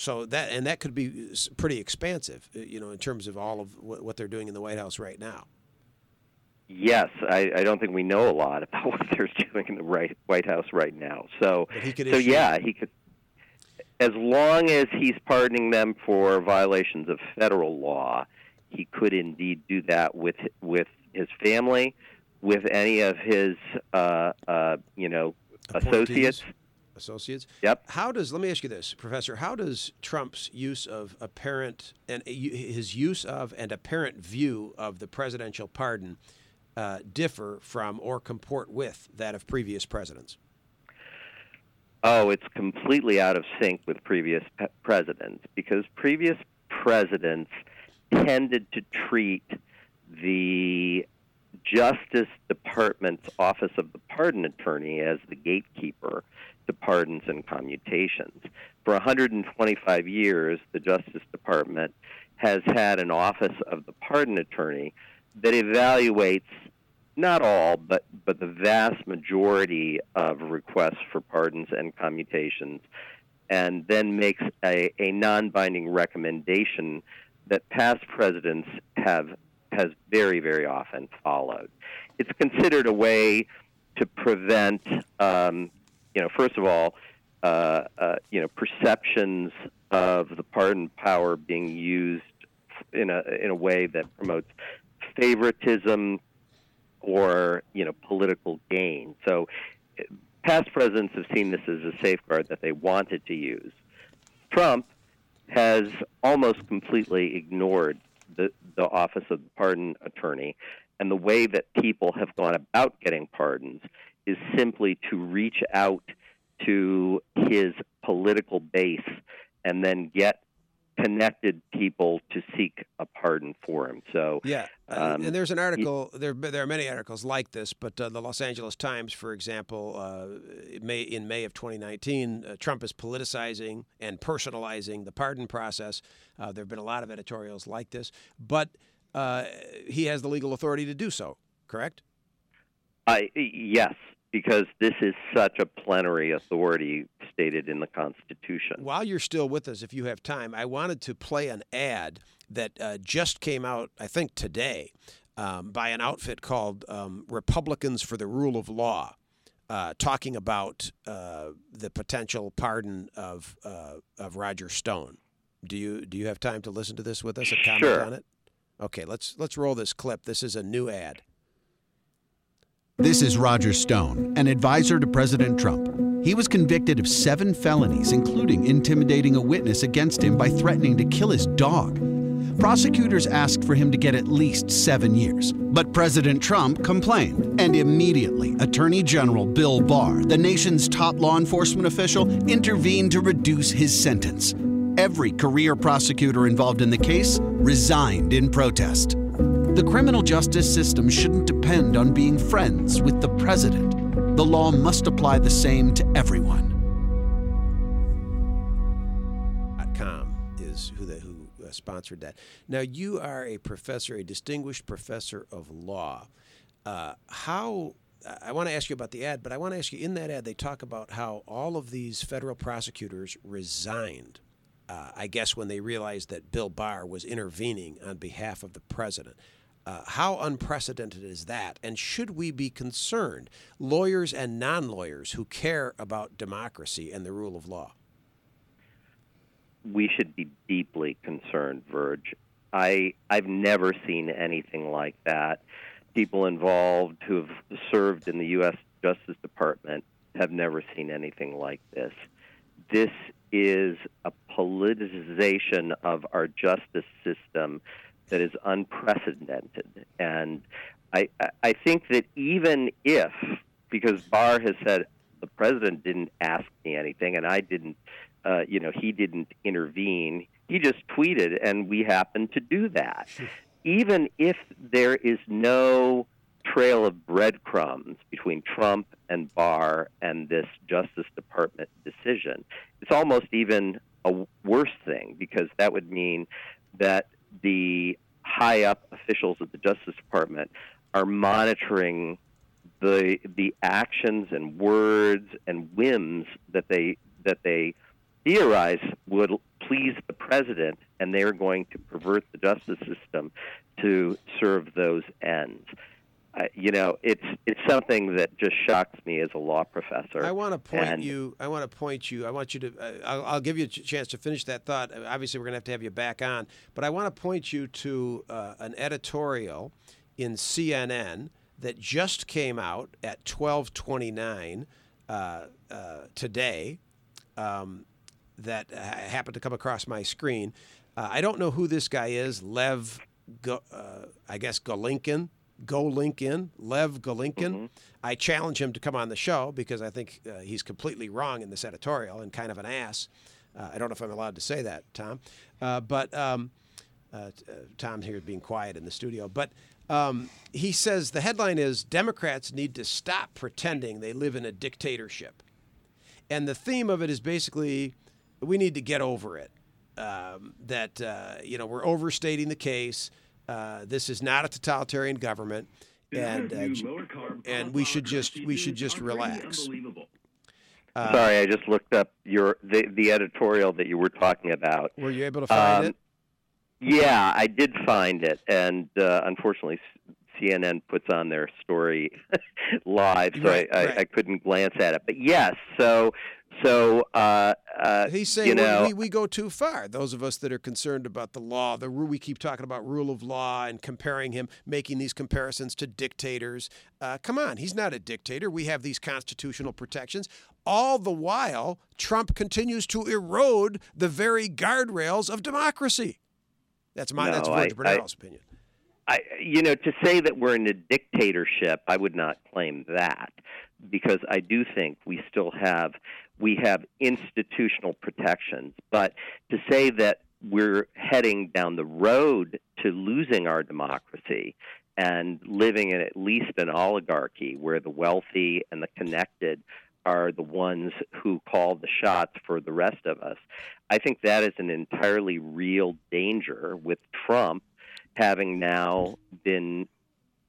So that and that could be pretty expansive, uh, you know, in terms of all of what, what they're doing in the White House right now. Yes, I, I don't think we know a lot about what they're doing in the right, White House right now. So, he could so yeah, he could. As long as he's pardoning them for violations of federal law, he could indeed do that with with his family, with any of his uh, uh, you know associates. Associates. Yep. How does let me ask you this, Professor? How does Trump's use of apparent and uh, his use of and apparent view of the presidential pardon uh, differ from or comport with that of previous presidents? Oh, it's completely out of sync with previous pe- presidents because previous presidents tended to treat the Justice Department's Office of the Pardon Attorney as the gatekeeper to pardons and commutations. For 125 years, the Justice Department has had an Office of the Pardon Attorney that evaluates not all, but but the vast majority of requests for pardons and commutations, and then makes a, a non-binding recommendation that past presidents have has very very often followed. It's considered a way to prevent, um, you know, first of all, uh, uh, you know, perceptions of the pardon power being used in a in a way that promotes favoritism or you know political gain. So past presidents have seen this as a safeguard that they wanted to use. Trump has almost completely ignored the, the office of the pardon attorney, and the way that people have gone about getting pardons is simply to reach out to his political base and then get connected people to seek a pardon for him. So Yeah, uh, um, and there's an article. There, there are many articles like this, but uh, the Los Angeles Times, for example, uh, May in May of 2019, uh, Trump is politicizing and personalizing the pardon process. Uh, there have been a lot of editorials like this, but uh, he has the legal authority to do so. Correct? I yes, because this is such a plenary authority stated in the Constitution. While you're still with us, if you have time, I wanted to play an ad that uh, just came out, I think today, um, by an outfit called um, Republicans for the Rule of Law, uh, talking about uh, the potential pardon of uh, of Roger Stone. Do you do you have time to listen to this with us and comment Sure. on it? Okay, let's let's roll this clip. This is a new ad. This is Roger Stone, an advisor to President Trump. He was convicted of seven felonies, including intimidating a witness against him by threatening to kill his dog. Prosecutors asked for him to get at least seven years. But President Trump complained, and immediately, Attorney General Bill Barr, the nation's top law enforcement official, intervened to reduce his sentence. Every career prosecutor involved in the case resigned in protest. The criminal justice system shouldn't depend on being friends with the president. the law must apply the same to everyone. Com is who the, who uh, sponsored that. Now you are a professor, a distinguished professor of law. Uh, how I want to ask you about the ad, but I want to ask you in that ad they talk about how all of these federal prosecutors resigned. Uh, I guess when they realized that Bill Barr was intervening on behalf of the president. Uh, how unprecedented is that? And should we be concerned, lawyers and non lawyers who care about democracy and the rule of law? we should be deeply concerned, Virg. I I've never seen anything like that. People involved who have served in the U.S. Justice Department have never seen anything like this. This is a politicization of our justice system that is unprecedented, and I I think that even if because Barr has said the president didn't ask me anything and I didn't uh, you know, he didn't intervene. He just tweeted, and we happened to do that. Even if there is no trail of breadcrumbs between Trump and Barr and this Justice Department decision, it's almost even a worse thing because that would mean that the high up officials of the Justice Department are monitoring the the actions and words and whims that they that they theorize would please the president, and they're going to pervert the justice system to serve those ends. You know, it's it's something that just shocks me as a law professor. I want to point And- you. I want to point you. I want you to. Uh, I'll, I'll give you a chance to finish that thought. Obviously, we're going to have to have you back on, but I want to point you to uh, an editorial in CNN that just came out at 12:29 uh, uh, today. Um, that uh, happened to come across my screen. Uh, I don't know who this guy is. Lev, Go, uh, I guess Golinkin, Go Lincoln, Lev Golinkin. I challenge him to come on the show because I think uh, he's completely wrong in this editorial and kind of an ass. Uh, I don't know if I'm allowed to say that, Tom, uh, but um, uh, uh, Tom here being quiet in the studio. But um, he says the headline is Democrats need to stop pretending they live in a dictatorship. And the theme of it is basically we need to get over it. Um, that uh, you know we're overstating the case. Uh, this is not a totalitarian government, and uh, j- and we should just we should just relax. Uh, Sorry, I just looked up your the, the editorial that you were talking about. Were you able to find Um, it? Yeah, I did find it, and uh, unfortunately, CNN puts on their story live, so Right, I, I, right. I couldn't glance at it. But yes, so so uh, uh, He's saying you know, we, we, we go too far. Those of us that are concerned about the law, the we keep talking about rule of law and comparing him, making these comparisons to dictators. Uh, come on, he's not a dictator. We have these constitutional protections. All the while, Trump continues to erode the very guardrails of democracy. That's my that's No, George I- Bernero's I- opinion. I, you know, to say that we're in a dictatorship, I would not claim that because I do think we still have we have institutional protections. But to say that we're heading down the road to losing our democracy and living in at least an oligarchy where the wealthy and the connected are the ones who call the shots for the rest of us. I think that is an entirely real danger with Trump having now been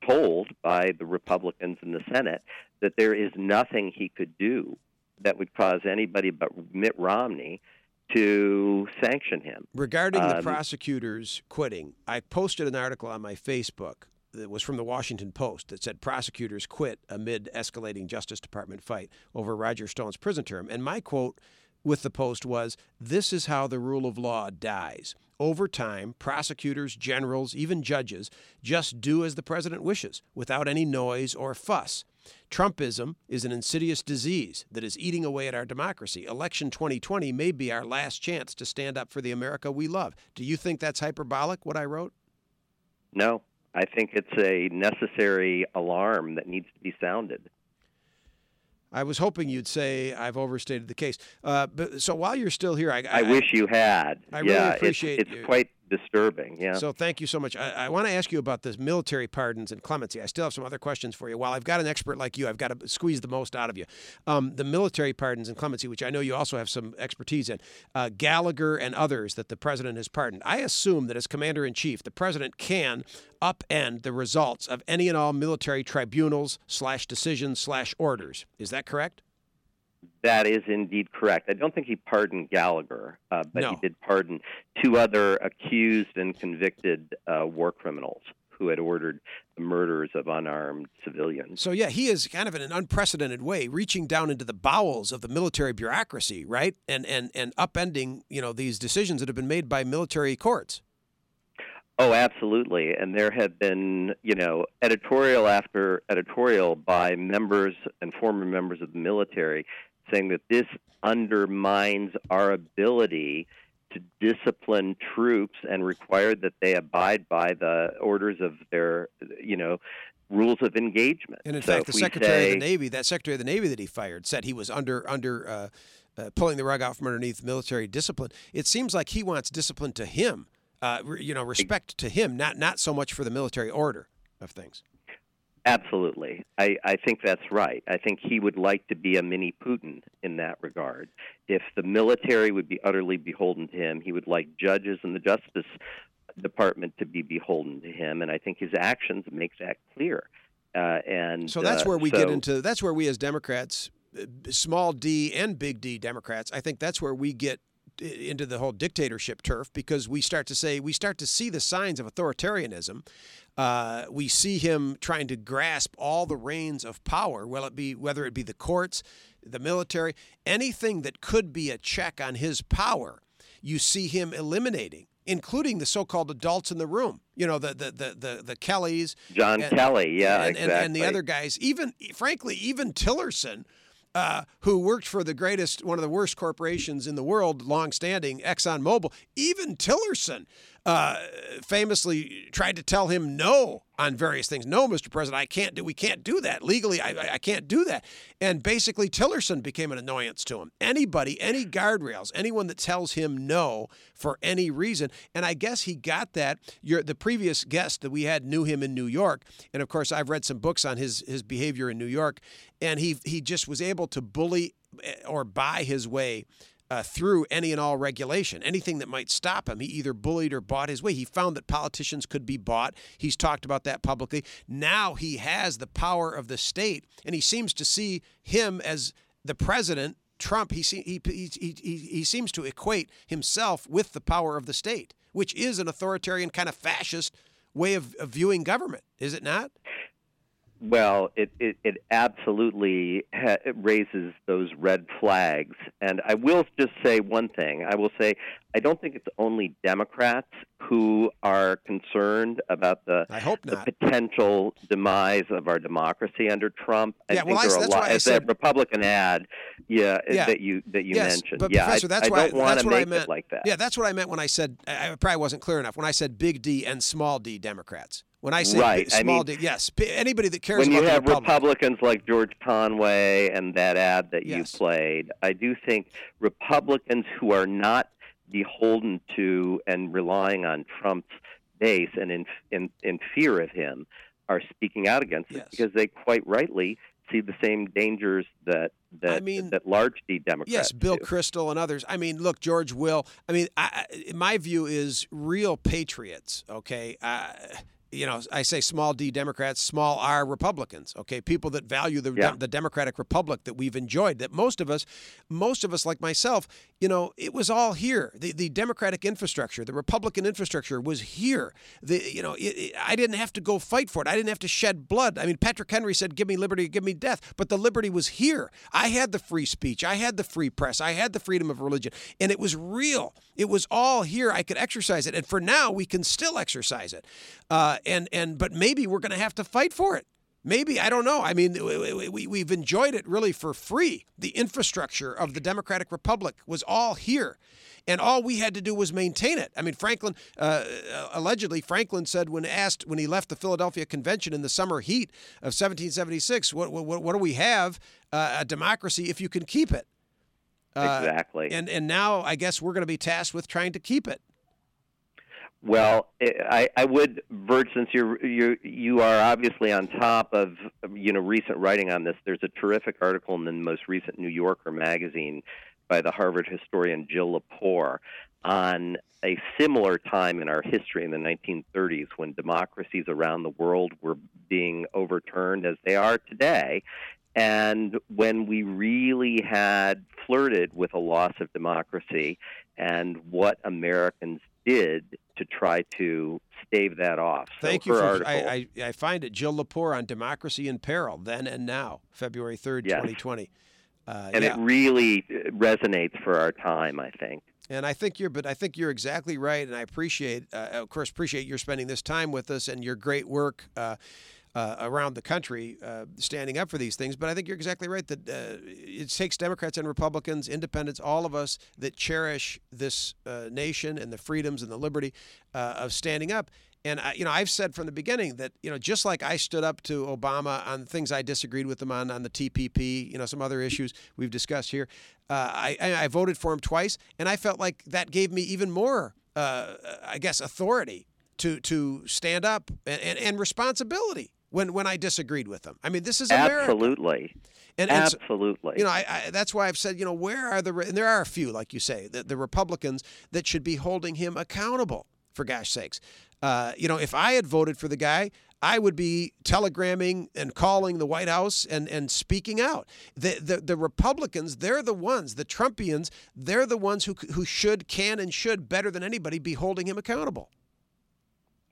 told by the Republicans in the Senate that there is nothing he could do that would cause anybody but Mitt Romney to sanction him. Regarding the Um, prosecutors quitting, I posted an article on my Facebook that was from the Washington Post that said prosecutors quit amid escalating Justice Department fight over Roger Stone's prison term. And my quote with the Post was This is how the rule of law dies. Over time, prosecutors, generals, even judges just do as the president wishes without any noise or fuss. Trumpism is an insidious disease that is eating away at our democracy. Election 2020 may be our last chance to stand up for the America we love. Do you think that's hyperbolic, what I wrote? No, I think it's a necessary alarm that needs to be sounded. I was hoping you'd say I've overstated the case. Uh, but so while you're still here, I, I, wish you had. I really yeah, appreciate it's, you- it's quite disturbing. Yeah. So thank you so much. I, I want to ask you about this military pardons and clemency. I still have some other questions for you. While I've got an expert like you, I've got to squeeze the most out of you. Um, the military pardons and clemency, which I know you also have some expertise in, uh, Gallagher and others that the president has pardoned. I assume that as commander in chief, the president can upend the results of any and all military tribunals slash decisions slash orders. Is that correct? That is indeed correct. I don't think he pardoned Gallagher, uh, but No. he did pardon two other accused and convicted uh, war criminals who had ordered the murders of unarmed civilians. So yeah, he is kind of in an unprecedented way reaching down into the bowels of the military bureaucracy, right? And and and upending, you know, these decisions that have been made by military courts. Oh, absolutely. And there have been, you know, editorial after editorial by members and former members of the military saying that this undermines our ability to discipline troops and require that they abide by the orders of their, you know, rules of engagement. And in So fact, the Secretary say- of the Navy, that Secretary of the Navy that he fired, said he was under under uh, uh, pulling the rug out from underneath military discipline. It seems like he wants discipline to him, uh, re- you know, respect to him, not not so much for the military order of things. Absolutely. I, I think that's right. I think he would like to be a mini Putin in that regard. If the military would be utterly beholden to him, he would like judges and the Justice Department to be beholden to him. And I think his actions make that clear. Uh, and So that's uh, where we get so- into. That's where we as Democrats, uh, small D and big D Democrats, I think that's where we get into the whole dictatorship turf because we start to say we start to see the signs of authoritarianism. Uh, we see him trying to grasp all the reins of power. Will it be whether it be the courts, the military, anything that could be a check on his power? You see him eliminating. Including the so-called adults in the room, you know the the the the, the Kellys, John Kelly, yeah, and, and, and the other guys, even frankly, even Tillerson, uh, who worked for the greatest, one of the worst corporations in the world, long-standing ExxonMobil. Even Tillerson uh, famously tried to tell him no on various things. No, Mr. President, I can't do. We can't do that legally. I, I- can't do that. And basically, Tillerson became an annoyance to him. Anybody, any guardrails, anyone that tells him no for any reason. And I guess he got that. Your the previous guest that we had knew him in New York, and of course, I've read some books on his his behavior in New York, and he he just was able to bully eh, or buy his way uh, through any and all regulation. Anything that might stop him, he either bullied or bought his way. He found that politicians could be bought. He's talked about that publicly. Now he has the power of the state, and he seems to see him as the president. Trump, he, he, he, he, he, seems to equate himself with the power of the state, which is an authoritarian kind of fascist way of, of viewing government, is it not? Well, it, it, it absolutely ha- it raises those red flags. And I will just say one thing. I will say I don't think it's only Democrats who are concerned about the, I hope the potential demise of our democracy under Trump. I Yeah, think well, I- there are a lot as said- that Republican ad, yeah, uh, Yeah. that you that you yes, mentioned. But yeah, Professor, I, that's I why don't want to I make meant. it like that. Yeah, that's what I meant when I said I I probably wasn't clear enough when I said big D and small D Democrats. When I say Right, big, I small mean- yes, p- anybody that cares when you have Republic. Republicans like George Conway and that ad that Yes. you played, I do think Republicans who are not beholden to and relying on Trump's base and in in, in fear of him are speaking out against it because they quite rightly see the same dangers that that that large D Democrats Yes, Bill do. Kristol and others. I mean, look, George Will. I mean, I, I, my view is real patriots. Okay, uh, you know, I say small D Democrats, small R Republicans. Okay, people that value the Yeah. the democratic republic that we've enjoyed. That most of us, most of us, like myself, you know, it was all here. The the democratic infrastructure, the Republican infrastructure was here. The you know, it, it- I didn't have to go fight for it. I didn't have to shed blood. I mean, Patrick Henry said, "Give me liberty, give me death," but the liberty was here. I had the free speech. I had the free press. I had the freedom of religion, and it was real. It was all here. I could exercise it, and for now, we can still exercise it. Uh, and and but maybe we're going to have to fight for it. Maybe I don't know. I mean, we, we, we've enjoyed it really for free. The infrastructure of the Democratic Republic was all here, and all we had to do was maintain it. I mean, Franklin uh, allegedly Franklin said when asked when he left the Philadelphia Convention in the summer heat of 1776, "What what, what do we have? Uh, a democracy if you can keep it." Uh, Exactly. And and now I guess we're going to be tasked with trying to keep it. Well, eh, I, I would, Bert, since you're you you are obviously on top of um, you know recent writing on this. There's a terrific article in the most recent New Yorker magazine by the Harvard historian Jill Lepore on a similar time in our history in the 1930s when democracies around the world were being overturned as they are today. And when we really had flirted with a loss of democracy and what Americans did to try to stave that off. Thank so you. For, article, I, I, I, find it Jill Lepore on Democracy in Peril, then and now, February 3rd, yes. 2020. Uh, and yeah. it really resonates for our time, I think. And I think you're, but I think you're exactly right. And I appreciate, uh, of course, appreciate your spending this time with us and your great work. Uh, uh, around the country uh, standing up for these things. But I think you're exactly right that uh, it takes Democrats and Republicans, independents, all of us that cherish this uh, nation and the freedoms and the liberty uh, of standing up. And I, you know, I've said from the beginning that you know, just like I stood up to Obama on things I disagreed with him on, on the TPP, you know, some other issues we've discussed here. Uh, I, I voted for him twice, and I felt like that gave me even more, I guess, authority to to stand up and, and, and responsibility when when I disagreed with them. I mean, this is America. Absolutely. And, and Absolutely. So, you know, I, I, that's why I've said, you know, where are the and there are a few, like you say, the, the Republicans that should be holding him accountable. For gosh sakes, uh, you know, if I had voted for the guy, I would be telegramming and calling the White House and, and speaking out. The, the the Republicans, they're the ones, the Trumpians, they're the ones who who should, can, and should better than anybody be holding him accountable.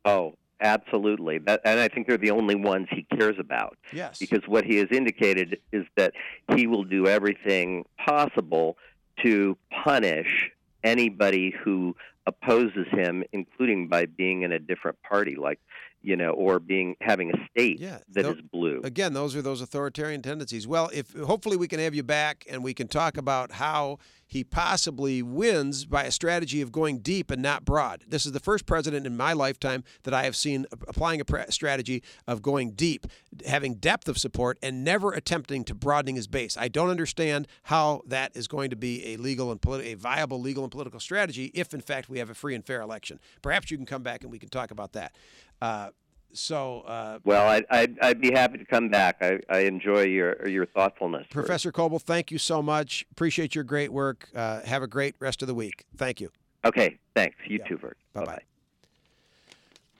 Oh, Absolutely. That, and I think they're the only ones he cares about. Yes. Because what he has indicated is that he will do everything possible to punish anybody who opposes him, including by being in a different party, like you know, or being having a state yeah, that is blue. Again, those are those authoritarian tendencies. Well, if hopefully we can have you back and we can talk about how he possibly wins by a strategy of going deep and not broad. This is the first president in my lifetime that I have seen applying a strategy of going deep, having depth of support, and never attempting to broadening his base. I don't understand how that is going to be a legal and politi- a viable legal and political strategy if, in fact, we have a free and fair election. Perhaps you can come back and we can talk about that. Uh, so, uh, well, I'd, I'd, I'd, be happy to come back. I, I enjoy your your thoughtfulness. Professor Kobil, thank you so much. Appreciate your great work. Uh, have a great rest of the week. Thank you. Okay, thanks. You yeah. too, Bert. Bye bye.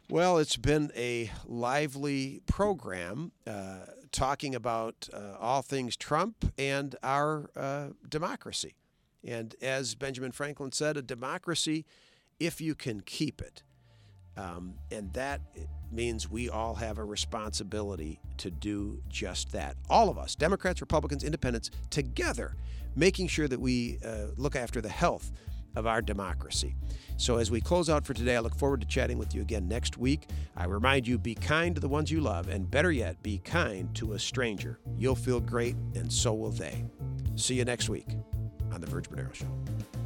Well, it's been a lively program uh, talking about uh, all things Trump and our uh, democracy. And as Benjamin Franklin said, a democracy, if you can keep it. Um, and that means we all have a responsibility to do just that. All of us, Democrats, Republicans, Independents, together, making sure that we uh, look after the health of our democracy. So, as we close out for today, I look forward to chatting with you again next week. I remind you be kind to the ones you love, and better yet, be kind to a stranger. You'll feel great, and so will they. See you next week on The Virg Bernero Show.